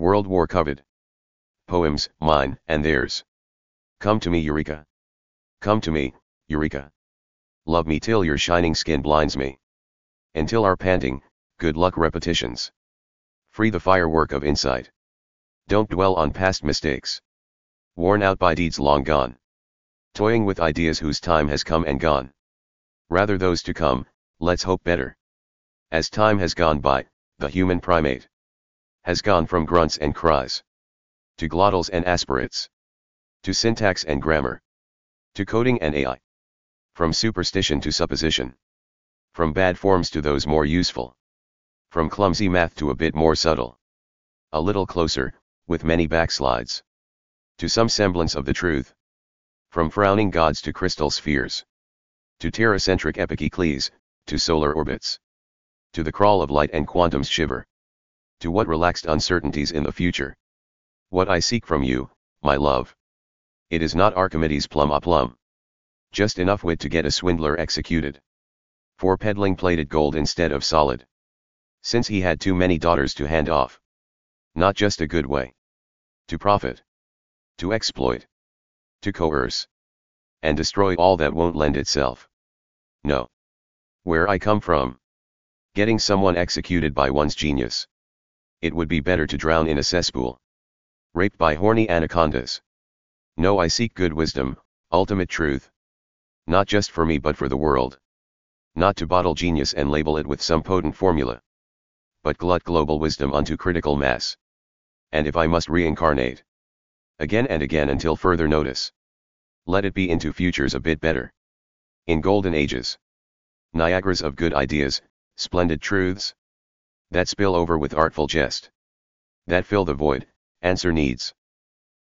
World War Covet. Poems, mine, and theirs. Come to me Eureka. Come to me, Eureka. Love me till your shining skin blinds me. Until our panting, good luck repetitions. Free the firework of insight. Don't dwell on past mistakes. Worn out by deeds long gone. Toying with ideas whose time has come and gone. Rather those to come, let's hope better. As time has gone by, the human primate has gone from grunts and cries to glottals and aspirates to syntax and grammar to coding and AI from superstition to supposition from bad forms to those more useful from clumsy math to a bit more subtle a little closer with many backslides to some semblance of the truth from frowning gods to crystal spheres to terracentric epicycles to solar orbits to the crawl of light and quantum's shiver to what relaxed uncertainties in the future. What I seek from you, my love. It is not Archimedes plum a plum. Just enough wit to get a swindler executed. For peddling plated gold instead of solid. Since he had too many daughters to hand off. Not just a good way. To profit. To exploit. To coerce. And destroy all that won't lend itself. No. Where I come from. Getting someone executed by one's genius it would be better to drown in a cesspool. Raped by horny anacondas. No I seek good wisdom, ultimate truth. Not just for me but for the world. Not to bottle genius and label it with some potent formula. But glut global wisdom unto critical mass. And if I must reincarnate. Again and again until further notice. Let it be into futures a bit better. In golden ages. Niagaras of good ideas, splendid truths, that spill over with artful jest. That fill the void, answer needs.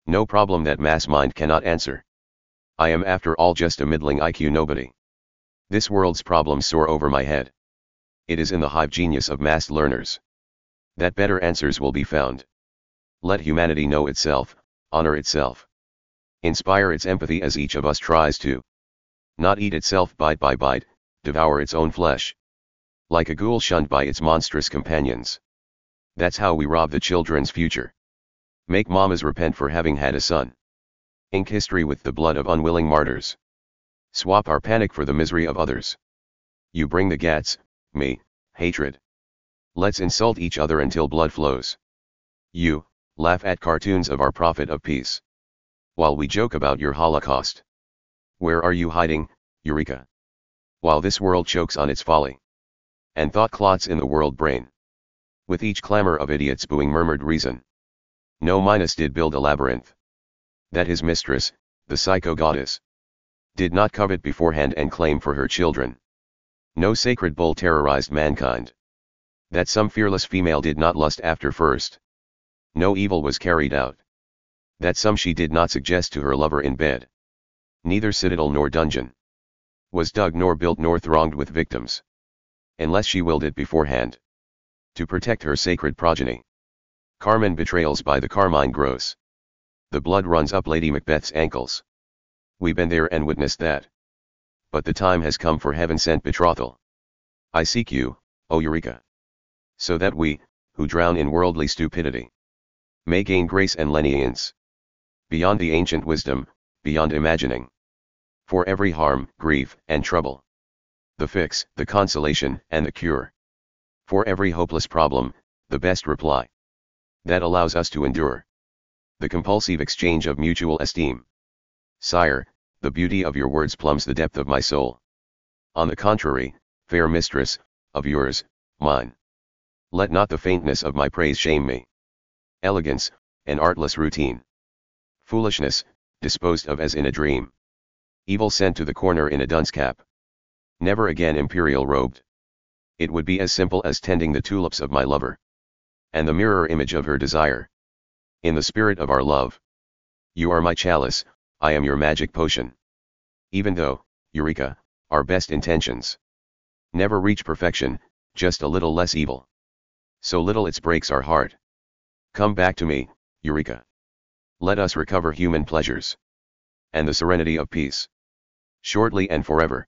No problem that mass mind cannot answer. I am after all just a middling IQ nobody. This world's problems soar over my head. It is in the hive genius of mass learners. That better answers will be found. Let humanity know itself, honor itself. Inspire its empathy as each of us tries to. Not eat itself bite by bite, devour its own flesh like a ghoul shunned by its monstrous companions. That's how we rob the children's future. Make mamas repent for having had a son. Ink history with the blood of unwilling martyrs. Swap our panic for the misery of others. You bring the gats, me, hatred. Let's insult each other until blood flows. You, laugh at cartoons of our prophet of peace. While we joke about your holocaust. Where are you hiding, Eureka? While this world chokes on its folly and thought clots in the world brain. With each clamor of idiots booing murmured reason. No Minos did build a labyrinth. That his mistress, the psycho goddess, did not covet beforehand and claim for her children. No sacred bull terrorized mankind. That some fearless female did not lust after first. No evil was carried out. That some she did not suggest to her lover in bed. Neither citadel nor dungeon was dug nor built nor thronged with victims unless she willed it beforehand. To protect her sacred progeny. Carmen betrayals by the Carmine Gross. The blood runs up Lady Macbeth's ankles. We been there and witnessed that. But the time has come for heaven-sent betrothal. I seek you, O Eureka. So that we, who drown in worldly stupidity, may gain grace and lenience. Beyond the ancient wisdom, beyond imagining. For every harm, grief, and trouble the fix, the consolation, and the cure. For every hopeless problem, the best reply. That allows us to endure. The compulsive exchange of mutual esteem. Sire, the beauty of your words plumbs the depth of my soul. On the contrary, fair mistress, of yours, mine. Let not the faintness of my praise shame me. Elegance, an artless routine. Foolishness, disposed of as in a dream. Evil sent to the corner in a dunce cap never again imperial robed. It would be as simple as tending the tulips of my lover. And the mirror image of her desire. In the spirit of our love. You are my chalice, I am your magic potion. Even though, Eureka, our best intentions never reach perfection, just a little less evil. So little it breaks our heart. Come back to me, Eureka. Let us recover human pleasures. And the serenity of peace. Shortly and forever.